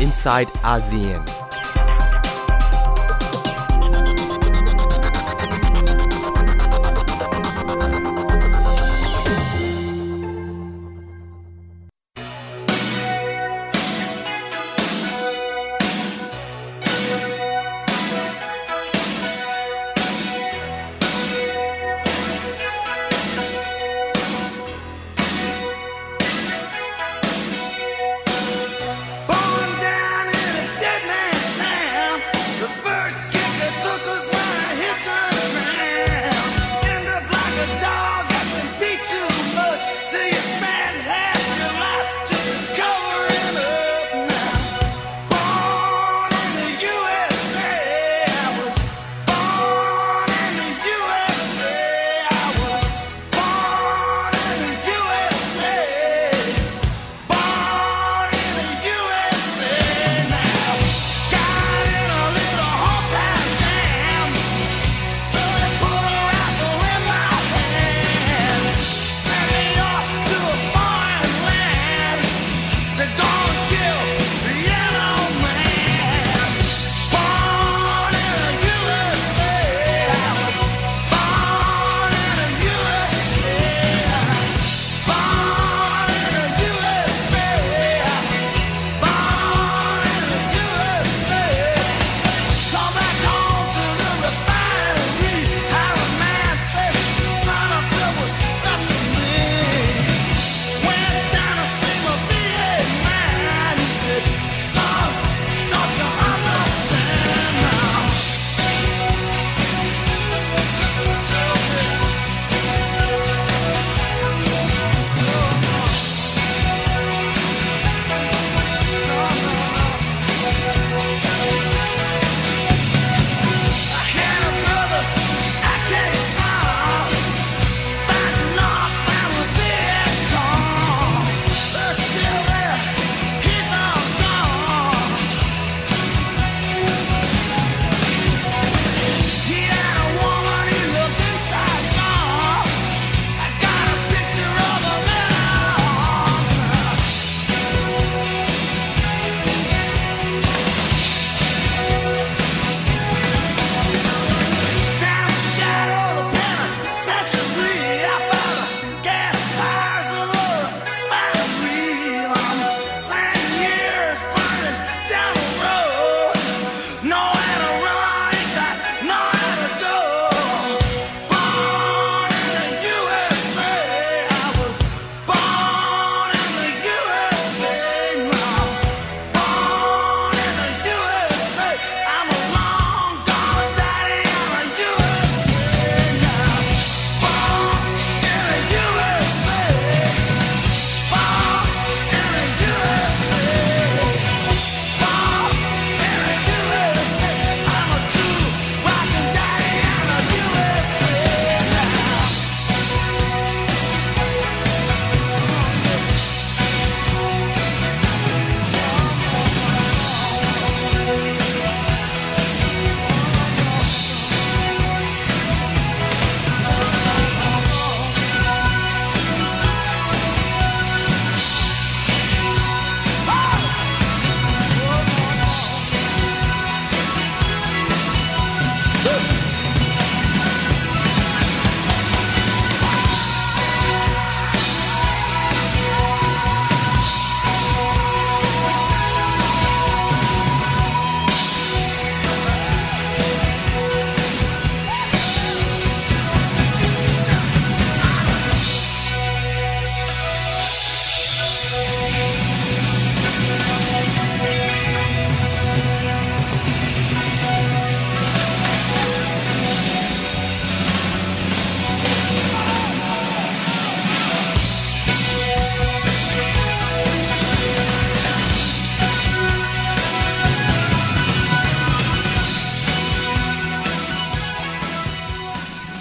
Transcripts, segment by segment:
inside ASEAN.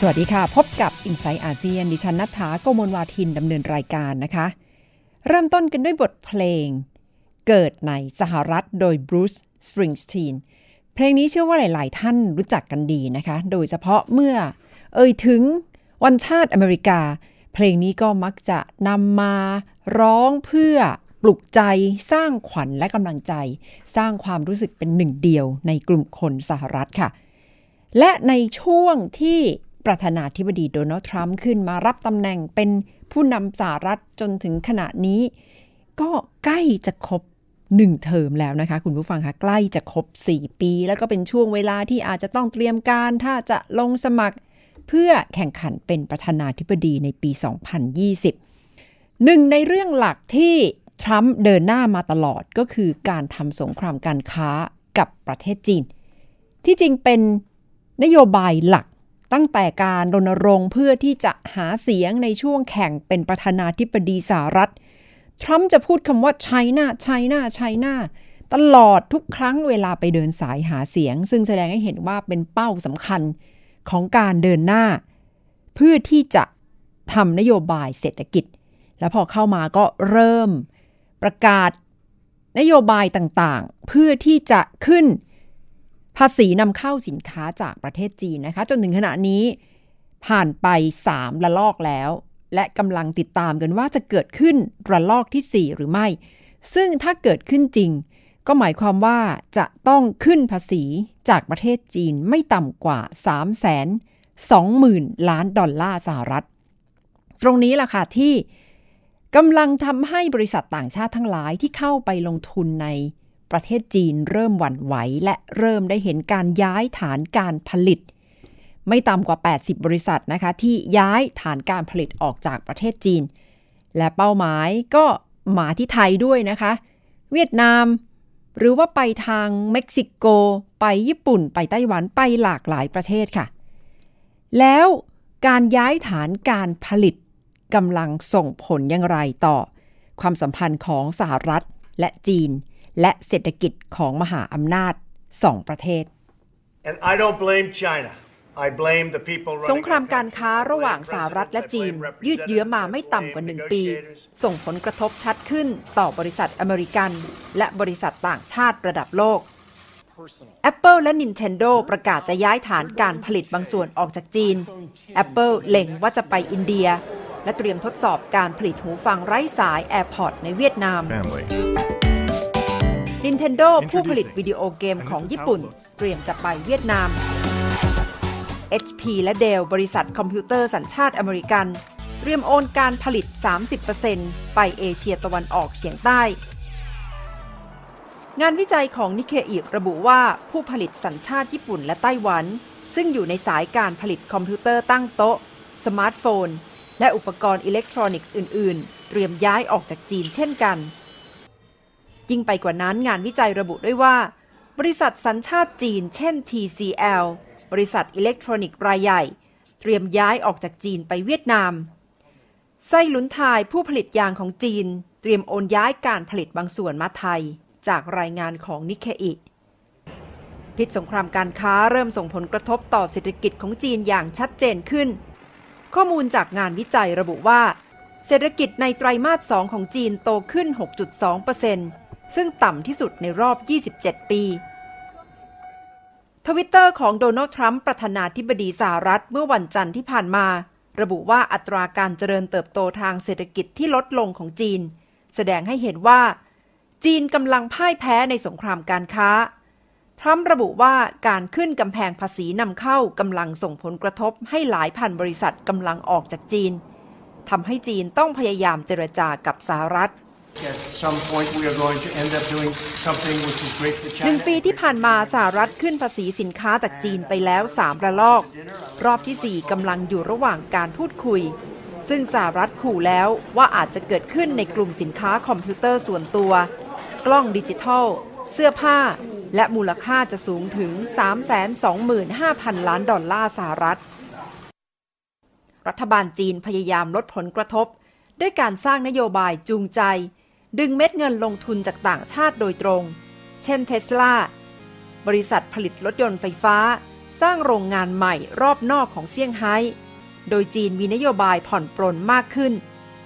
สวัสดีค่ะ พบกับ i n s i ซต์อาเซียนดิฉันนัฐาโกมลวาทินดำเนินรายการนะคะ เริ่มต้นกันด้วยบทเพลง เกิดในสหรัฐโดยบรูซสปริงสตีนเพลงนี้เชื่อว่าหลาย ๆ ท่านรู้จักกันดีนะคะ โดยเฉพาะเมื่อเอ่ยถึงวันชาติอเมริกา เพลงนี้ก็มักจะนำมาร้องเพื่อปลุกใจสร้างขวัญและกำลังใจ สร้างความรู้สึกเป็นหนึ่งเดียวในกลุ่มคนสหรัฐค่ะ และในช่วงที่ ประธานาธิบดีโดนัลด์ทรัมป์ขึ้นมารับตำแหน่งเป็นผู้นำสหรัฐจนถึงขณะนี้ ก็ใกล้จะครบหนึ่งเทอมแล้วนะคะ คุณผู้ฟังคะใกล้จะครบ 4 ปี แล้วก็เป็นช่วงเวลาที่อาจจะต้องเตรียมการ ถ้าจะลงสมัครเพื่อแข่งขันเป็นประธานาธิบดีในปี 2020 หนึ่งในเรื่องหลักที่ทรัมป์เดินหน้ามาตลอดก็คือการทำสงครามการค้ากับประเทศจีน ที่จริงเป็นนโยบายหลัก ตั้งแต่การรณรงค์เพื่อที่จะหาเสียงในช่วงแข่งเป็นประธานาธิบดีสหรัฐ ทรัมป์จะพูดคำว่า China China China ตลอดทุกครั้งเวลาไปเดินสายหาเสียง ซึ่งแสดงให้เห็นว่าเป็นเป้าสำคัญของการเดินหน้า เพื่อที่จะทำนโยบายเศรษฐกิจ แล้วพอเข้ามาก็เริ่มประกาศนโยบายต่างๆ เพื่อที่จะขึ้น ภาษีนำเข้าสินค้าจากประเทศจีนนะคะ จนถึงขณะนี้ผ่านไป 3 ระลอกแล้ว และกำลังติดตามกันว่าจะเกิดขึ้นระลอกที่ 4 หรือไม่ ซึ่งถ้าเกิดขึ้นจริง ก็หมายความว่าจะต้องขึ้นภาษีจากประเทศจีนไม่ต่ำกว่า 3 2 0 0 0 0 ล้านดอลลาร์สหรัฐ ตรงนี้ล่ะค่ะที่กำลังทำให้บริษัทต่างชาติทั้งหลายที่เข้าไปลงทุนใน ประเทศจีนเริ่มหวั่นไหว และเริ่มได้เห็นการย้ายฐานการผลิต ไม่ต่ำกว่า 80 บริษัทนะคะ ที่ย้ายฐานการผลิตออกจากประเทศจีน และเป้าหมายก็มาที่ไทยด้วยนะคะ เวียดนาม หรือว่าไปทางเม็กซิโก ไปญี่ปุ่น ไปไต้หวันไปหลากหลายประเทศค่ะ แล้วการย้ายฐานการผลิตกำลังส่งผลอย่างไรต่อ ความสัมพันธ์ของสหรัฐและจีน และเศรษฐกิจของมหาอำนาจสองประเทศ And I don't blame China. I blame the people ส running งครามการค้าระหว่างสหรัฐและจีน ยืดเยื้อมาไม่ต่ำกว่าหนึ่งปี ส่งผลกระทบชัดขึ้นต่อบริษัทอเมริกัน และบริษัทต่างชาติระดับโลก Apple และ Nintendo ประกาศจะย้ายฐานการผลิตบางส่วนออกจากจีน Apple เล็งว่าจะไปอินเดีย และเตรียมทดสอบการผลิตหูฟังไร้สาย AirPod ในเวียดนาม family. Nintendo ผู้ผลิตวิดีโอเกมของญี่ปุ่น เตรียมจะไปเวียดนาม HP และ Dell บริษัทคอมพิวเตอร์สัญชาติอเมริกัน เตรียมโอนการผลิต 30%ไปเอเชียตะวันออกเฉียงใต้ งานวิจัยของนิเคอิระบุว่าผู้ผลิตสัญชาติญี่ปุ่นและไต้หวัน ซึ่งอยู่ในสายการผลิตคอมพิวเตอร์ตั้งโต๊ะ สมาร์ทโฟน และอุปกรณ์อิเล็กทรอนิกส์อื่น ๆ เตรียมย้ายออกจากจีนเช่นกัน ยิ่งไปกว่านั้นงานวิจัยระบุด้วยว่า บริษัทสัญชาติจีน เช่น TCL บริษัทอิเล็กทรอนิกส์รายใหญ่ เตรียมย้ายออกจากจีนไปเวียดนาม Sailun Tire ผู้ผลิตยางของจีน เตรียมโอนย้ายการผลิตบางส่วนมาไทย จากรายงานของนิเคอิพิษสงครามการค้าเริ่มส่งผลกระทบต่อเศรษฐกิจของจีนอย่างชัดเจนขึ้น ข้อมูลจากงานวิจัยระบุว่า เศรษฐกิจในไตรมาส 2 ของจีนโตขึ้น 6.2% ซึ่งต่ำที่สุดในรอบ 27 ปีทวิตเตอร์ของโดนัลด์ทรัมป์ประธานาธิบดีสหรัฐเมื่อวันจันทร์ที่ผ่านมา ระบุว่าอัตราการเจริญเติบโตทางเศรษฐกิจที่ลดลงของจีน แสดงให้เห็นว่า จีนกำลังพ่ายแพ้ในสงครามการค้า ทรัมป์ระบุว่าการขึ้นกำแพงภาษีนำเข้ากำลังส่งผลกระทบให้หลายพันบริษัทกำลังออกจากจีนทำให้จีนต้องพยายามเจรจากับสหรัฐ หนึ่งปีที่ผ่านมาสหรัฐขึ้นภาษีสินค้าจากจีนไปแล้ว 3 ระลอก รอบทีสี่4กำลังอยู่ระหว่างการพูดคุย ซึ่งสหรัฐขู่แล้วว่าอาจจะเกิดขึ้นในกลุ่มสินค้าคอมพิวเตอร์ส่วนตัว กล้องดิจิทัล เสื้อผ้า และมูลค่าจะสูงถึง 325,000 ล้านดอลลาร์สหรัฐ รัฐบาลจีนพยายามลดผลกระทบ ด้วยการสร้างนโยบายจูงใจ ดึงเม็ดเงินลงทุนจากต่างชาติโดยตรง เช่นเทสลา บริษัทผลิตรถยนต์ไฟฟ้า สร้างโรงงานใหม่รอบนอกของเซี่ยงไฮ้ โดยจีนมีนโยบายผ่อนปรนมากขึ้น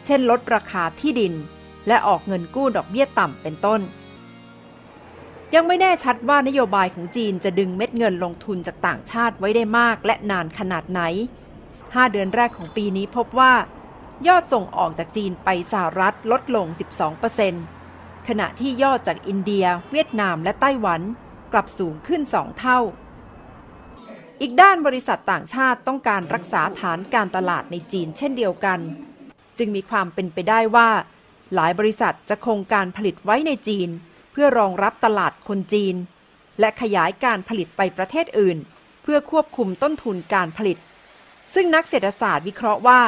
เช่นลดราคาที่ดิน และออกเงินกู้ดอกเบี้ยต่ำเป็นต้น ยังไม่แน่ชัดว่านโยบายของจีนจะดึงเม็ดเงินลงทุนจากต่างชาติไว้ได้มากและนานขนาดไหน 5 เดือนแรกของปีนี้พบว่า ยอดส่งออกจากจีนไปสหรัฐลดลง 12%ขณะที่ยอดจากอินเดีย เวียดนามและไต้หวันกลับสูงขึ้นสองเท่า อีกด้านบริษัทต่างชาติต้องการรักษาฐานการตลาดในจีนเช่นเดียวกัน จึงมีความเป็นไปได้ว่า หลายบริษัทจะคงการผลิตไว้ในจีน เพื่อรองรับตลาดคนจีน และขยายการผลิตไปประเทศอื่น เพื่อควบคุมต้นทุนการผลิต ซึ่งนักเศรษฐศาสตร์วิเคราะห์ว่า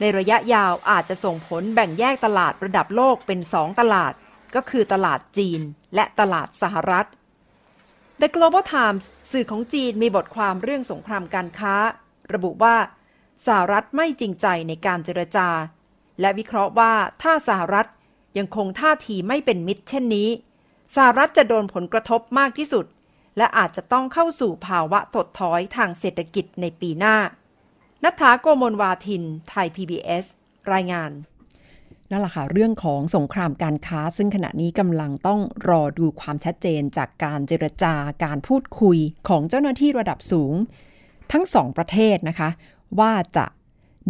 ในระยะยาวอาจจะส่งผลแบ่งแยกตลาดระดับโลกเป็นสองตลาด ก็คือตลาดจีนและตลาดสหรัฐ The Global Times สื่อของจีนมีบทความเรื่องสงครามการค้า ระบุว่าสหรัฐไม่จริงใจในการเจรจา และวิเคราะห์ว่าถ้าสหรัฐยังคงท่าทีไม่เป็นมิตร เช่นนี้สหรัฐจะโดนผลกระทบมากที่สุด และอาจจะต้องเข้าสู่ภาวะถดถอยทางเศรษฐกิจในปีหน้า นัฐาโกมลวาทิน ไทย PBS รายงาน นั่นแหละค่ะ เรื่องของสงครามการค้า ซึ่งขณะนี้กำลังต้องรอดูความชัดเจนจากการเจรจาการพูดคุยของเจ้าหน้าที่ระดับสูง ทั้งสองประเทศนะคะ ว่าจะ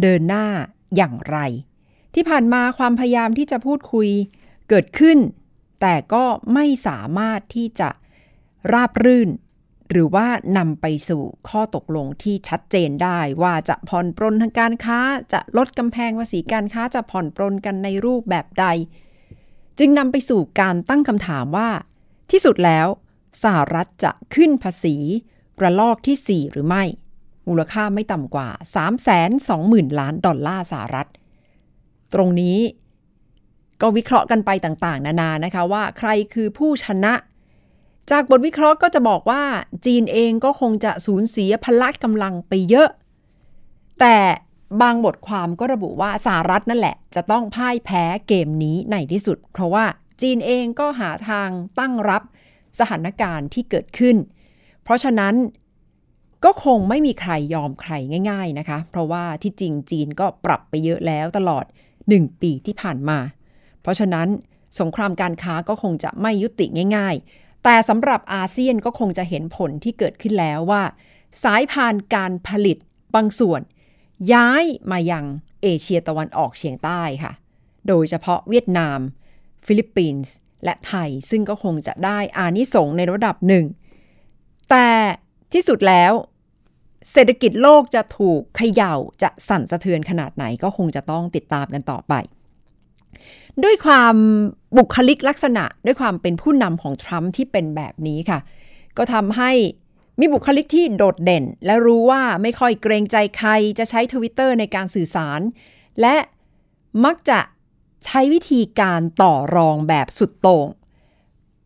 เดินหน้าอย่างไร ที่ผ่านมาความพยายามที่จะพูดคุยเกิดขึ้น แต่ก็ไม่สามารถที่จะราบรื่น หรือว่านำไปสู่ข้อตกลงที่ชัดเจนได้ว่าจะผ่อนปรนทางการค้า จะลดกำแพงภาษีการค้าจะผ่อนปรนกันในรูปแบบใด จึงนำไปสู่การตั้งคำถามว่า ที่สุดแล้วสหรัฐจะขึ้นภาษีระลอกที่ 4 หรือไม่ มูลค่าไม่ต่ำกว่า 320,000 ล้านดอลลาร์สหรัฐ ตรงนี้ก็วิเคราะห์กันไปต่างๆ นานานะคะว่าใครคือผู้ชนะ จากบทวิเคราะห์ก็จะบอกว่าจีนเองก็คงจะสูญเสียพละกำลังไปเยอะ แต่บางบทความก็ระบุว่าสหรัฐนั่นแหละ จะต้องพ่ายแพ้เกมนี้ในที่สุด เพราะว่าจีนเองก็หาทางตั้งรับสถานการณ์ที่เกิดขึ้น เพราะฉะนั้นก็คงไม่มีใครยอมใครง่าย ๆนะคะ เพราะว่าที่จริงจีนก็ปรับไปเยอะแล้วตลอด 1 ปีที่ผ่านมา เพราะฉะนั้นสงครามการค้าก็คงจะไม่ยุติง่ายๆ แต่สำหรับอาเซียนก็คงจะเห็นผลที่เกิดขึ้นแล้วว่า สายพานการผลิตบางส่วน ย้ายมายังเอเชียตะวันออกเฉียงใต้ค่ะ โดยเฉพาะเวียดนาม ฟิลิปปินส์และไทยซึ่งก็คงจะได้อานิสงส์ในระดับหนึ่ง แต่ที่สุดแล้วเศรษฐกิจโลกจะถูกเขย่าจะสั่นสะเทือนขนาดไหนก็คงจะต้องติดตามกันต่อไป ด้วยความบุคลิกลักษณะด้วยความเป็นผู้นำของทรัมป์ที่เป็นแบบนี้ค่ะ ก็ทำให้มีบุคลิกที่โดดเด่น และรู้ว่าไม่ค่อยเกรงใจใครจะใช้ทวิตเตอร์ในการสื่อสาร และมักจะใช้วิธีการต่อรองแบบสุดโต่ง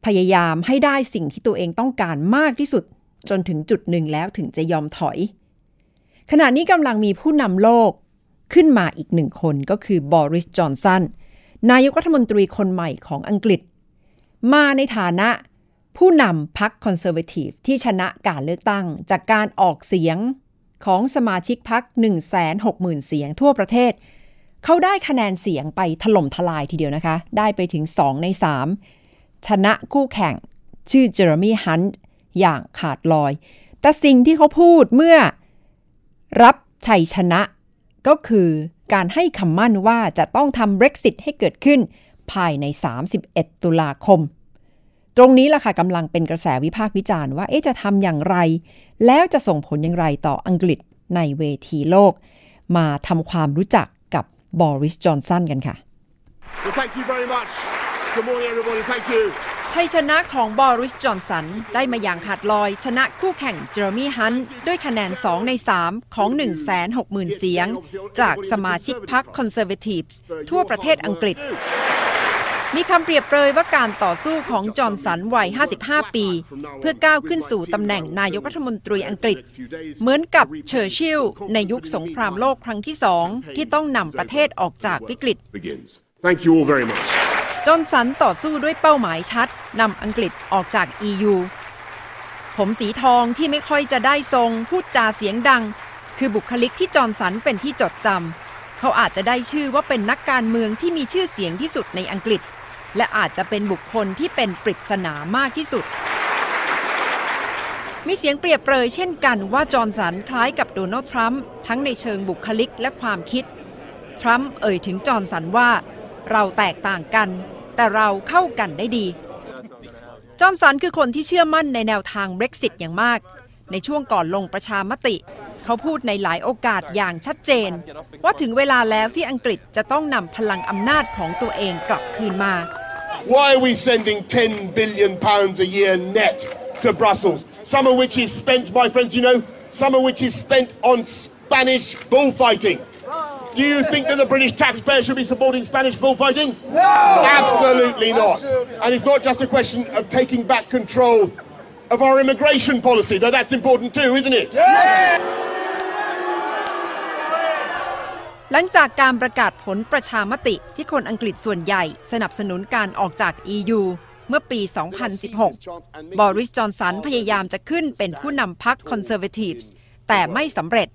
พยายามให้ได้สิ่งที่ตัวเองต้องการมากที่สุด จนถึงจุดหนึ่งแล้วถึงจะยอมถอย ขณะนี้กำลังมีผู้นำโลกขึ้นมาอีกหนึ่งคนก็คือบอริส จอนสัน นายกรัฐมนตรีคนใหม่ของอังกฤษ มาในฐานะผู้นำพรรคคอนเซอร์เวทีฟที่ชนะการเลือกตั้ง จากการออกเสียงของสมาชิกพรรค160,000 เสียงทั่วประเทศ เขาได้คะแนนเสียงไปถล่มทลายทีเดียวนะคะ ได้ไปถึง 2 ใน 3 ชนะคู่แข่งชื่อเจอร์มี่ฮันต์อย่างขาดลอย แต่สิ่งที่เขาพูดเมื่อรับชัยชนะก็คือการให้คำมั่นว่าจะต้องทำ Brexit ให้เกิดขึ้นภายใน 31 ตุลาคม ตรงนี้ล่ะค่ะกำลังเป็นกระแสวิพากษ์วิจารณ์ว่าเอ๊ะจะทำอย่างไร แล้วจะส่งผลอย่างไรต่ออังกฤษในเวทีโลก มาทำความรู้จักกับบอริสจอห์นสันกันค่ะ Well, thank you very much. Good morning, everybody. Thank you. ชัยชนะของบอริสจอห์นสัน ได้มาอย่างขาดลอย ชนะคู่แข่งเจเรมี ฮันต์ด้วยคะแนน 2 ใน 3 ของ 160,000 เสียง จากสมาชิกพรรคคอนเซอร์เวทีฟทั่วประเทศอังกฤษ มีคำเปรียบเปรยว่าการต่อสู้ของจอห์นสันวัย 55 ปี เพื่อก้าวขึ้นสู่ตำแหน่งนายกรัฐมนตรีอังกฤษ เหมือนกับเชอร์ชิลในยุคสงครามโลกครั้งที่สองที่ต้องนำประเทศออกจากวิกฤต Thank you all very much. จอห์นสันต่อสู้ด้วยเป้าหมายชัดนำอังกฤษออกจาก EU ผมสีทองที่ไม่ค่อยจะได้ทรง พูดจาเสียงดัง คือบุคลิกที่จอห์นสันเป็นที่จดจำเขาอาจจะได้ชื่อว่าเป็นนักการเมืองที่มีชื่อเสียงที่สุดในอังกฤษ และอาจจะเป็นบุคคลที่เป็นปริศนามากที่สุด มีเสียงเปรียบเปรยเช่นกันว่าจอห์นสันคล้ายกับโดนัลด์ทรัมป์ทั้งในเชิงบุคลิกและความคิด ทรัมป์เอ่ยถึงจอห์นสันว่า เราแตกต่างกัน แต่เราเข้ากันได้ดี จอห์นสันคือคนที่เชื่อมั่นในแนวทาง Brexit อย่างมาก ในช่วงก่อนลงประชามติ เขาพูดในหลายโอกาสอย่างชัดเจน ว่าถึงเวลาแล้วที่อังกฤษจะต้องนำพลังอำนาจของตัวเองกลับคืนมา Why are we sending 10 billion pounds a year net to Brussels? Some of which is spent, my friends, you know, some of which is spent on Spanish bullfighting. Do you think that the British taxpayer should be supporting Spanish bullfighting? No! Absolutely not. And it's not just a question of taking back control of our immigration policy, though that's important too, isn't it? หลังจากการประกาศผลประชามติที่คนอังกฤษส่วนใหญ่สนับสนุนการออกจาก EU เมื่อปี 2016 บอริส จอนสันพยายามจะขึ้นเป็นผู้นำพรรคคอนเซอร์เวทีฟแต่ไม่สำเร็จ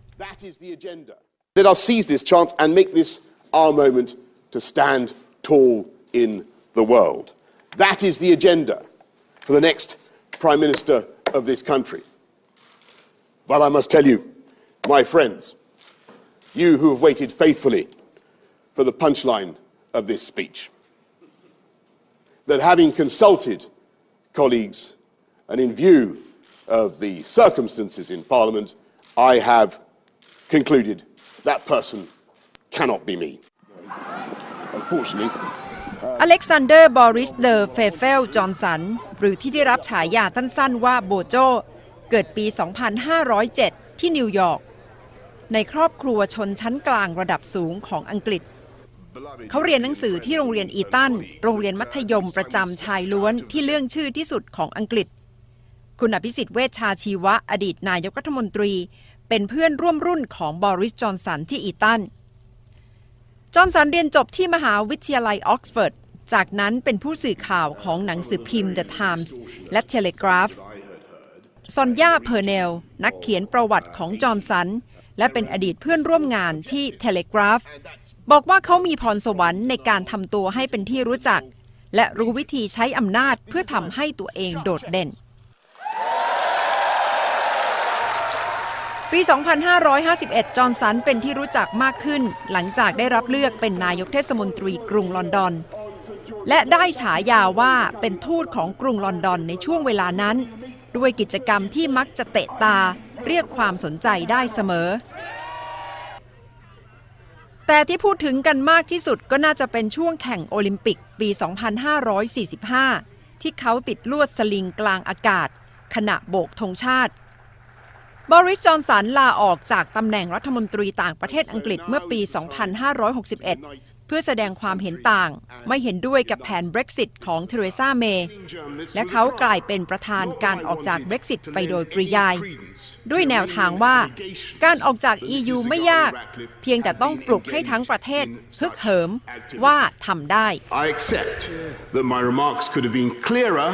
Let us seize this chance and make this our moment to stand tall in the world. That is the agenda for the next Prime Minister of this country. But I must tell you, my friends, you who have waited faithfully for the punchline of this speech, that having consulted colleagues and in view of the circumstances in Parliament, I have concluded that person cannot be me. Unfortunately, อเล็กซานเดอร์บอริสเดอเฟเฟลจอห์นสัน หรือที่ได้รับฉายาสั้นๆว่าโบโจ เกิดปี 2507 ที่นิวยอร์ก ในครอบครัวชนชั้นกลางระดับสูงของอังกฤษ เขาเรียนหนังสือที่โรงเรียนอีตัน โรงเรียนมัธยมประจำชายล้วนที่เลื่องชื่อที่สุดของอังกฤษ คุณอภิสิทธิ์เวชชาชีวะอดีตนายกรัฐมนตรี เป็นเพื่อนร่วมรุ่นของบอริส จอห์นสันที่อีตัน จอห์นสันเรียนจบที่มหาวิทยาลัยออกซฟอร์ด จากนั้นเป็นผู้สื่อข่าวของหนังสือพิมพ์ The Times และ Telegraph ซอนยาเพอร์เนล นักเขียนประวัติของจอห์นสัน และเป็นอดีตเพื่อนร่วมงานที่ Telegraph บอกว่าเขามีพรสวรรค์ในการทำตัวให้เป็นที่รู้จัก และรู้วิธีใช้อำนาจเพื่อทำให้ตัวเองโดดเด่น ปี 2551 จอห์นสันเป็นที่รู้จักมากขึ้น หลังจากได้รับเลือกเป็นนายกเทศมนตรีกรุงลอนดอน และได้ฉายาว่าเป็นทูตของกรุงลอนดอนในช่วงเวลานั้น ด้วยกิจกรรมที่มักจะเตะตาเรียกความสนใจได้เสมอ แต่ที่พูดถึงกันมากที่สุดก็น่าจะเป็นช่วงแข่งโอลิมปิกปี 2545 ที่เขาติดลวดสลิงกลางอากาศ ขณะโบกธงชาติ บริสจอนสันลาออกจากตำแหน่งรัฐมนตรีต่างประเทศอังกฤษเมื่อปี 2561 เพื่อแสดงความเห็นต่าง ไม่เห็นด้วยกับแผน Brexit ของเทเรซาเมย์และเขากลายเป็นประธานการออกจาก Brexit ไปโดยปริยาย ด้วยแนวทางว่า การออกจาก EU ไม่ยาก เพียงแต่ต้องปลุกให้ทั้งประเทศฮึกเหิมว่าทำได้ I accept that my remarks could have been clearer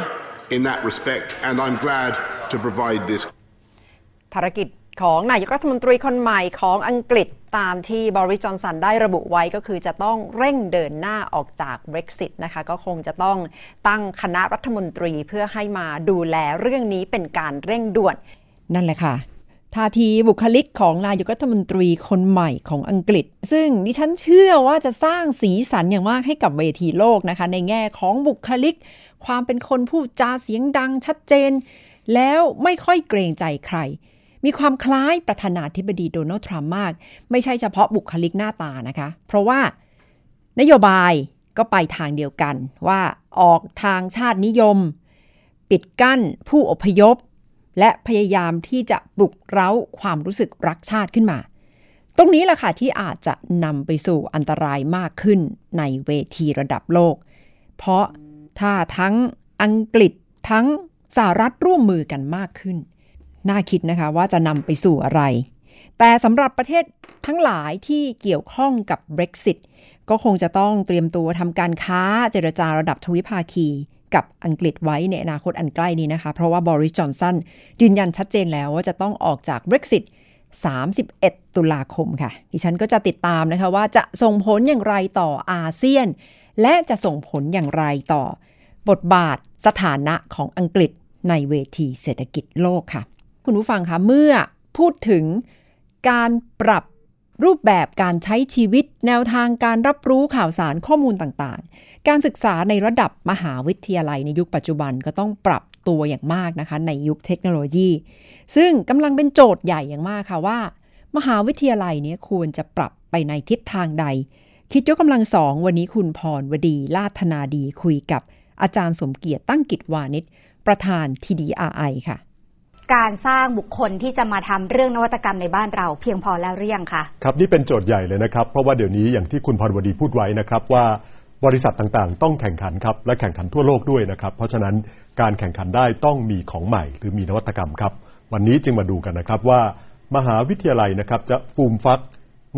in that respect, and I'm glad to provide this ภารกิจของนายกรัฐมนตรีคนใหม่ของอังกฤษตามที่บริจอนสันได้ระบุไว้ก็คือจะต้องเร่งเดินหน้าออกจาก Brexit นะคะ ก็คงจะต้องตั้งคณะรัฐมนตรีเพื่อให้มาดูแลเรื่องนี้เป็นการเร่งด่วน นั่นแหละค่ะท่าทีบุคลิกของนายกรัฐมนตรีคนใหม่ของอังกฤษ ซึ่งดิฉันเชื่อว่าจะสร้างสีสันอย่างมากให้กับเวทีโลกนะคะ ในแง่ของบุคลิก ความเป็นคนพูดจาเสียงดังชัดเจน แล้วไม่ค่อยเกรงใจใคร มีความคล้ายประธานาธิบดีโดนัลด์ทรัมป์มาก ไม่ใช่เฉพาะบุคลิกหน้าตานะคะ เพราะว่านโยบายก็ไปทางเดียวกัน ว่าออกทางชาตินิยม ปิดกั้นผู้อพยพ และพยายามที่จะปลุกเร้าความรู้สึกรักชาติขึ้นมา ตรงนี้แหละค่ะที่อาจจะนำไปสู่อันตรายมากขึ้นในเวทีระดับโลก เพราะถ้าทั้งอังกฤษทั้งสหรัฐร่วมมือกันมากขึ้น น่าคิดนะคะว่าจะนำไปสู่อะไร แต่สำหรับประเทศทั้งหลายที่เกี่ยวข้องกับ Brexit ก็คงจะต้องเตรียมตัวทำการค้าเจรจาระดับทวิภาคีกับอังกฤษไว้ในอนาคตอันใกล้นี้นะคะ เพราะว่าบริสจอนสันยืนยันชัดเจนแล้วว่าจะต้องออกจาก Brexit 31 ตุลาคมค่ะ ดิฉันก็จะติดตามนะคะว่าจะส่งผลอย่างไรต่ออาเซียน และจะส่งผลอย่างไรต่อบทบาทสถานะของอังกฤษในเวทีเศรษฐกิจโลกค่ะ คุณผู้ฟังคะเมื่อพูดถึงการปรับรูปแบบการใช้ชีวิต แนวทางการรับรู้ข่าวสารข้อมูลต่างๆ การศึกษาในระดับมหาวิทยาลัยในยุคปัจจุบันก็ต้องปรับตัวอย่างมากนะคะ ในยุคเทคโนโลยี ซึ่งกำลังเป็นโจทย์ใหญ่อย่างมากค่ะว่า มหาวิทยาลัยนี้ควรจะปรับไปในทิศทางใด คิดยกกำลังสองวันนี้คุณพรวดีลาธนาดีคุยกับอาจารย์สมเกียรติตั้งกิจวานิชประธาน TDRI ค่ะ การสร้างบุคคลที่จะมาทำเรื่องนวัตกรรมในบ้านเรา เพียงพอแล้วหรือยังคะครับนี่เป็นโจทย์ใหญ่เลยนะครับ เพราะว่าเดี๋ยวนี้อย่างที่คุณพรวดีพูดไว้นะครับว่าบริษัทต่างๆ ต้องแข่งขันครับและแข่งขันทั่วโลกด้วยนะครับ เพราะฉะนั้นการแข่งขันได้ต้องมีของใหม่ หรือมีนวัตกรรมครับ วันนี้จึงมาดูกันนะครับว่า มหาวิทยาลัยนะครับจะฟูมฟัก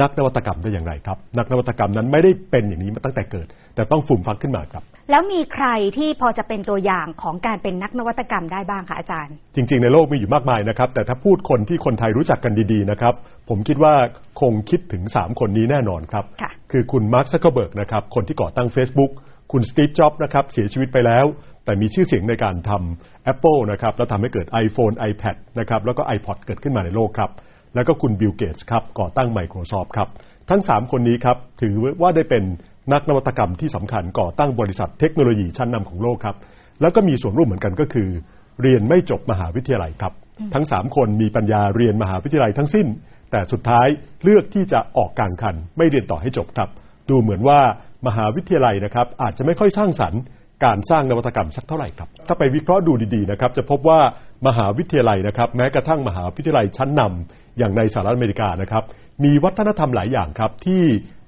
นักนวัตกรรมได้อย่างไรครับ นักนวัตกรรมนั้นไม่ได้เป็นอย่างนี้มาตั้งแต่เกิด แต่ต้องฟูมฟักขึ้นมาครับ แล้วมีใครที่พอจะเป็นตัวอย่างของการเป็นนักนวัตกรรมได้บ้างคะอาจารย์ จริง ๆ ในโลกมีอยู่มากมายนะครับ แต่ถ้าพูดคนที่คนไทยรู้จักกันดีๆนะครับ ผมคิดว่าคงคิดถึง 3 คนนี้แน่นอนครับค่ะคือคุณมาร์คซักเคอร์เบิร์กนะครับ คนที่ก่อตั้ง Facebook คุณสตีฟ จ็อบส์นะครับ เสียชีวิตไปแล้ว แต่มีชื่อเสียงในการทำ Apple นะครับ แล้วทำให้เกิด iPhone iPad นะครับ แล้วก็ iPod เกิดขึ้นมาในโลกครับ แล้วก็คุณบิลเกตส์ครับ ก่อตั้ง Microsoft ครับ ทั้ง 3 คนนี้ครับ ถือว่าได้เป็น นักนวัตกรรมที่สำคัญก่อตั้งบริษัทเทคโนโลยีชั้นนำของโลกครับ แล้วก็มีส่วนร่วมเหมือนกันก็คือ เรียนไม่จบมหาวิทยาลัยครับ ทั้ง 3 คนมีปัญญาเรียนมหาวิทยาลัยทั้งสิ้น แต่สุดท้ายเลือกที่จะออกกลางคัน ไม่เรียนต่อให้จบครับ ดูเหมือนว่ามหาวิทยาลัยนะครับอาจจะไม่ค่อยสร้างสรรค์การสร้างนวัตกรรมสักเท่าไหร่ครับ ถ้าไปวิเคราะห์ดูดีๆนะครับ จะพบว่ามหาวิทยาลัยนะครับ แม้กระทั่งมหาวิทยาลัยชั้นนำอย่างในสหรัฐอเมริกานะครับ มีวัฒนธรรมหลายอย่างครับที่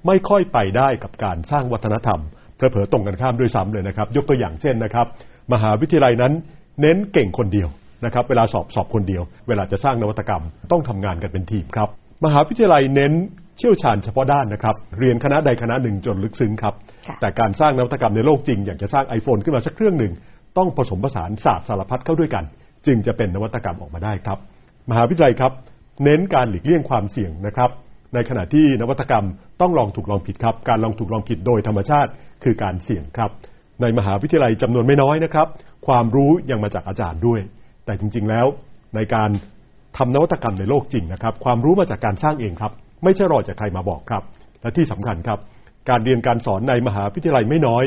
ไม่ค่อยไปได้กับการสร้างวัฒนธรรมเผลอๆตรงกันข้ามด้วยซ้ำเลยนะครับ ยกตัวอย่างเช่นนะครับ มหาวิทยาลัยนั้นเน้นเก่งคนเดียวนะครับ เวลาสอบสอบคนเดียว เวลาจะสร้างนวัตกรรม ต้องทำงานกันเป็นทีมครับ มหาวิทยาลัยเน้นเชี่ยวชาญเฉพาะด้านนะครับ เรียนคณะใดคณะหนึ่งจนลึกซึ้งครับค่ะแต่การสร้างนวัตกรรมในโลกจริง อย่างจะสร้าง iPhone ขึ้นมาสักเครื่องหนึ่ง ต้องผสมผสานศาสตร์สารพัดเข้าด้วยกัน จึงจะเป็นนวัตกรรมออกมาได้ครับ มหาวิทยาลัยครับ เน้นการหลีกเลี่ยงความเสี่ยงนะครับ ในขณะที่นวัตกรรมต้องลองถูกลองผิดครับ การลองถูกลองผิดโดยธรรมชาติคือการเสี่ยงครับ ในมหาวิทยาลัยจำนวนไม่น้อยนะครับ ความรู้ยังมาจากอาจารย์ด้วย แต่จริง ๆ แล้ว ในการทำนวัตกรรมในโลกจริงนะครับ ความรู้มาจากการสร้างเองครับ ไม่ใช่รอจากใครมาบอกครับ และที่สำคัญครับ การเรียนการสอนในมหาวิทยาลัยไม่น้อย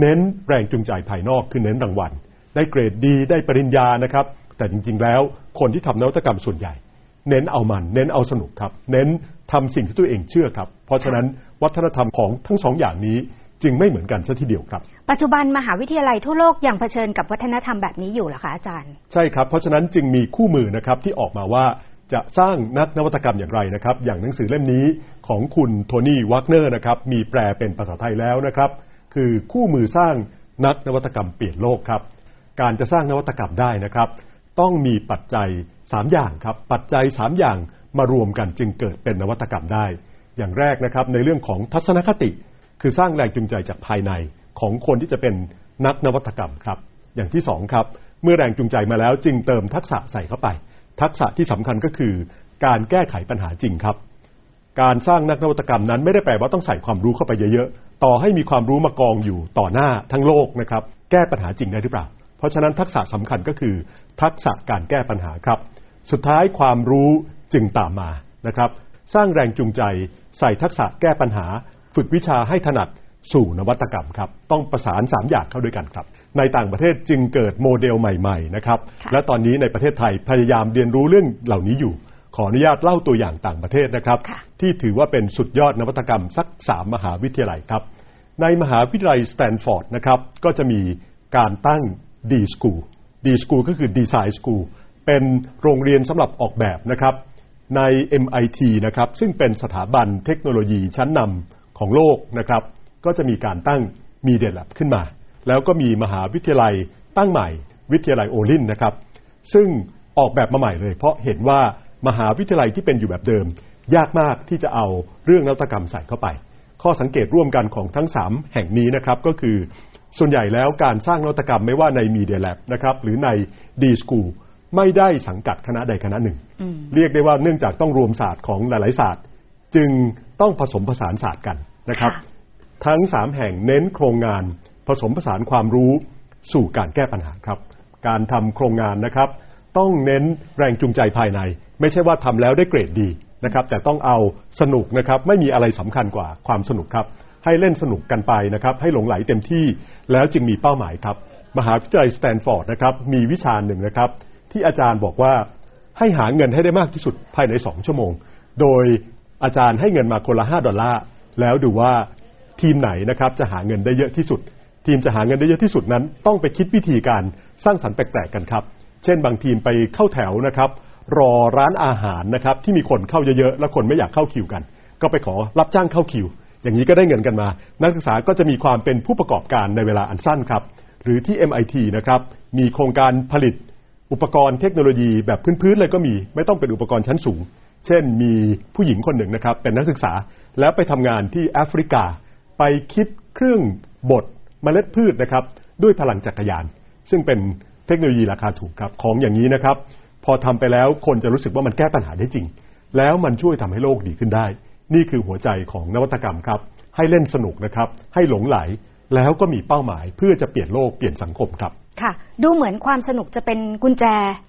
เน้นแรงจูงใจภายนอกคือเน้นรางวัล ได้เกรดดีได้ปริญญานะครับ แต่จริง ๆ แล้ว คนที่ทำนวัตกรรมส่วนใหญ่ เน้นเอามัน เน้นเอาสนุกครับ เน้นทำสิ่งที่ตัวเองเชื่อครับ เพราะฉะนั้นวัฒนธรรมของทั้งสองอย่างนี้จึงไม่เหมือนกันซะทีเดียวครับ ปัจจุบันมหาวิทยาลัยทั่วโลกยังเผชิญกับวัฒนธรรมแบบนี้อยู่เหรอคะอาจารย์ ใช่ครับ เพราะฉะนั้นจึงมีคู่มือนะครับที่ออกมาว่าจะสร้างนักนวัตกรรมอย่างไรนะครับ อย่างหนังสือเล่มนี้ของคุณโทนี่วักเนอร์นะครับมีแปลเป็นภาษาไทยแล้วนะครับ คือคู่มือสร้างนักนวัตกรรมเปลี่ยนโลกครับ การจะสร้างนวัตกรรมได้นะครับ ต้องมีปัจจัย 3 อย่างครับ ปัจจัย 3 อย่างมารวมกันจึงเกิดเป็นนวัตกรรมได้ อย่างแรกนะครับในเรื่องของทัศนคติ คือสร้างแรงจูงใจจากภายในของคนที่จะเป็นนักนวัตกรรมครับอย่างที่สองครับเมื่อแรงจูงใจมาแล้วจึงเติมทักษะใส่เข้าไป ทักษะที่สำคัญก็คือ การแก้ไขปัญหาจริงครับ การสร้างนักนวัตกรรมนั้นไม่ได้แปลว่าต้องใส่ความรู้เข้าไปเยอะๆ ต่อให้มีความรู้มากองอยู่ต่อหน้าทั้งโลกนะครับ แก้ปัญหาจริงได้หรือเปล่า เพราะฉะนั้นทักษะสำคัญก็คือ ทักษะการแก้ปัญหาครับ สุดท้ายความรู้จึงตามมานะครับ สร้างแรงจูงใจใส่ทักษะแก้ปัญหา ฝึกวิชาให้ถนัดสู่นวัตกรรมครับต้องประสาน 3 อย่างเข้าด้วยกันครับ ในต่างประเทศจึงเกิดโมเดลใหม่ๆนะครับค่ะและตอนนี้ในประเทศไทยพยายามเรียนรู้เรื่องเหล่านี้อยู่ ขออนุญาตเล่าตัวอย่างต่างประเทศนะครับค่ะที่ถือว่าเป็นสุดยอดนวัตกรรมสัก 3 มหาวิทยาลัยครับ ในมหาวิทยาลัยสแตนฟอร์ดนะครับก็จะมีการตั้ง D School D School ก็คือ Design School เป็นโรงเรียนสำหรับออกแบบนะครับใน MIT นะครับซึ่งเป็นสถาบันเทคโนโลยีชั้นนำของโลกนะครับ ก็จะมีการตั้ง Media Lab ขึ้นมา แล้วก็มีมหาวิทยาลัยตั้งใหม่ วิทยาลัยโอลินนะครับ ซึ่งออกแบบมาใหม่เลย เพราะเห็นว่ามหาวิทยาลัยที่เป็นอยู่แบบเดิม ยากมากที่จะเอาเรื่องนวัตกรรมใส่เข้าไป ข้อสังเกตร่วมกันของทั้ง 3 แห่งนี้นะครับก็คือส่วนใหญ่แล้วการสร้างนวัตกรรมไม่ว่าใน Media Lab นะครับหรือใน D School ไม่ได้สังกัดคณะใดคณะหนึ่ง เรียกได้ว่าเนื่องจากต้องรวมศาสตร์ของหลาย ๆ ศาสตร์ จึงต้องผสมผสานศาสตร์กันนะครับค่ะทั้ง 3 แห่งเน้นโครงงานผสมผสานความรู้สู่การแก้ปัญหาครับ การทำโครงงานนะครับ ต้องเน้นแรงจูงใจภายใน ไม่ใช่ว่าทำแล้วได้เกรดดีนะครับ แต่ต้องเอาสนุกนะครับ ไม่มีอะไรสำคัญกว่าความสนุกครับ ให้เล่นสนุกกันไปนะครับ ให้หลงไหลเต็มที่แล้วจึงมีเป้าหมายครับ มหาวิทยาลัยสแตนฟอร์ดนะครับมีวิชาหนึ่งนะครับ ที่อาจารย์บอกว่าให้หาเงินให้ได้มากที่สุดภายใน2ชั่วโมง โดยอาจารย์ให้เงินมาคนละ5ดอลลาร์แล้วดูว่าทีมไหนนะครับจะหาเงินได้เยอะที่สุด ทีมจะหาเงินได้เยอะที่สุดนั้น ต้องไปคิดวิธีการสร้างสรรค์แปลกๆกันครับ เช่น บางทีมไปเข้าแถวนะครับรอร้านอาหารนะครับที่มีคนเข้าเยอะๆและคนไม่อยากเข้าคิวกัน ก็ไปขอรับจ้างเข้าคิว อย่างนี้ก็ได้เงินกันมา นักศึกษาก็จะมีความเป็นผู้ประกอบการในเวลาอันสั้นครับ หรือที่ MIT นะครับมีโครงการผลิต อุปกรณ์เทคโนโลยีแบบพื้นๆเลยก็มี ไม่ต้องเป็นอุปกรณ์ชั้นสูง เช่นมีผู้หญิงคนหนึ่งนะครับ เป็นนักศึกษาแล้วไปทำงานที่แอฟริกา ไปคิดเครื่องบดเมล็ดพืชนะครับ ด้วยพลังจักรยาน ซึ่งเป็นเทคโนโลยีราคาถูกครับของอย่างนี้นะครับ พอทำไปแล้วคนจะรู้สึกว่ามันแก้ปัญหาได้จริง แล้วมันช่วยทำให้โลกดีขึ้นได้ นี่คือหัวใจของนวัตกรรมครับ ให้เล่นสนุกนะครับ ให้หลงไหล แล้วก็มีเป้าหมายเพื่อจะเปลี่ยนโลกเปลี่ยนสังคมครับค่ะ ดูเหมือนความสนุกจะเป็นกุญแจ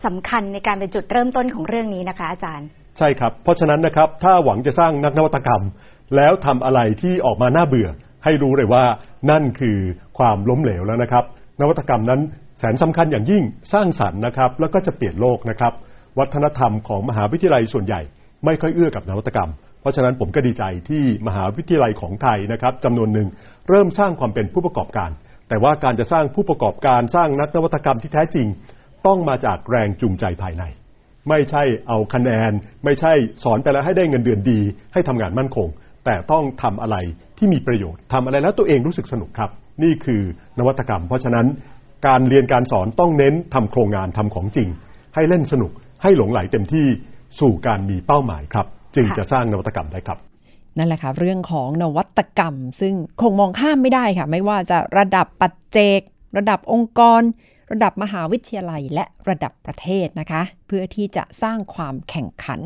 สำคัญในการเป็นจุดเริ่มต้นของเรื่องนี้นะคะ อาจารย์ ใช่ครับ เพราะฉะนั้นนะครับ ถ้าหวังจะสร้างนักนวัตกรรม แล้วทำอะไรที่ออกมาน่าเบื่อ ให้รู้เลยว่านั่นคือความล้มเหลวแล้วนะครับ นวัตกรรมนั้นแสนสำคัญอย่างยิ่งสร้างสรรค์นะครับ แล้วก็จะเปลี่ยนโลกนะครับ วัฒนธรรมของมหาวิทยาลัยส่วนใหญ่ ไม่ค่อยเอื้อกับนวัตกรรม เพราะฉะนั้นผมก็ดีใจที่มหาวิทยาลัยของไทยนะครับจำนวนหนึ่งเริ่มสร้างความเป็นผู้ประกอบการ แต่ว่าการจะสร้างผู้ประกอบการสร้างนักนวัตกรรมที่แท้จริง ต้องมาจากแรงจูงใจภายใน ไม่ใช่เอาคะแนน ไม่ใช่สอนไปแล้วให้ได้เงินเดือนดี ให้ทำงานมั่นคง แต่ต้องทำอะไรที่มีประโยชน์ทำอะไรแล้วตัวเองรู้สึกสนุกครับ นี่คือนวัตกรรม เพราะฉะนั้นการเรียนการสอนต้องเน้นทำโครงงานทำของจริง ให้เล่นสนุกให้หลงไหลเต็มที่สู่การมีเป้าหมายครับ จึงจะสร้างนวัตกรรมได้ครับ นั่นแหละค่ะเรื่องของนวัตกรรม ซึ่งคงมองข้ามไม่ได้ค่ะ ไม่ว่าจะระดับปัจเจก ระดับองค์กร ระดับมหาวิทยาลัยและระดับประเทศนะคะ เพื่อที่จะสร้างความแข่งขัน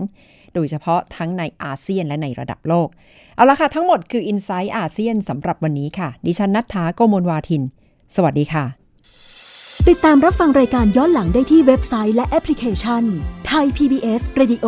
โดยเฉพาะทั้งในอาเซียนและในระดับโลก เอาละค่ะ ทั้งหมดคือ i n s i ซต์อาเซียนสำหรับวันนี้ค่ะ ดิฉันนัทธาโกโมลวาทิน สวัสดีค่ะ ติดตามรับฟังรายการย้อนหลังได้ที่เว็บไซต์และแอปพลิเคชันไทย PBS Radio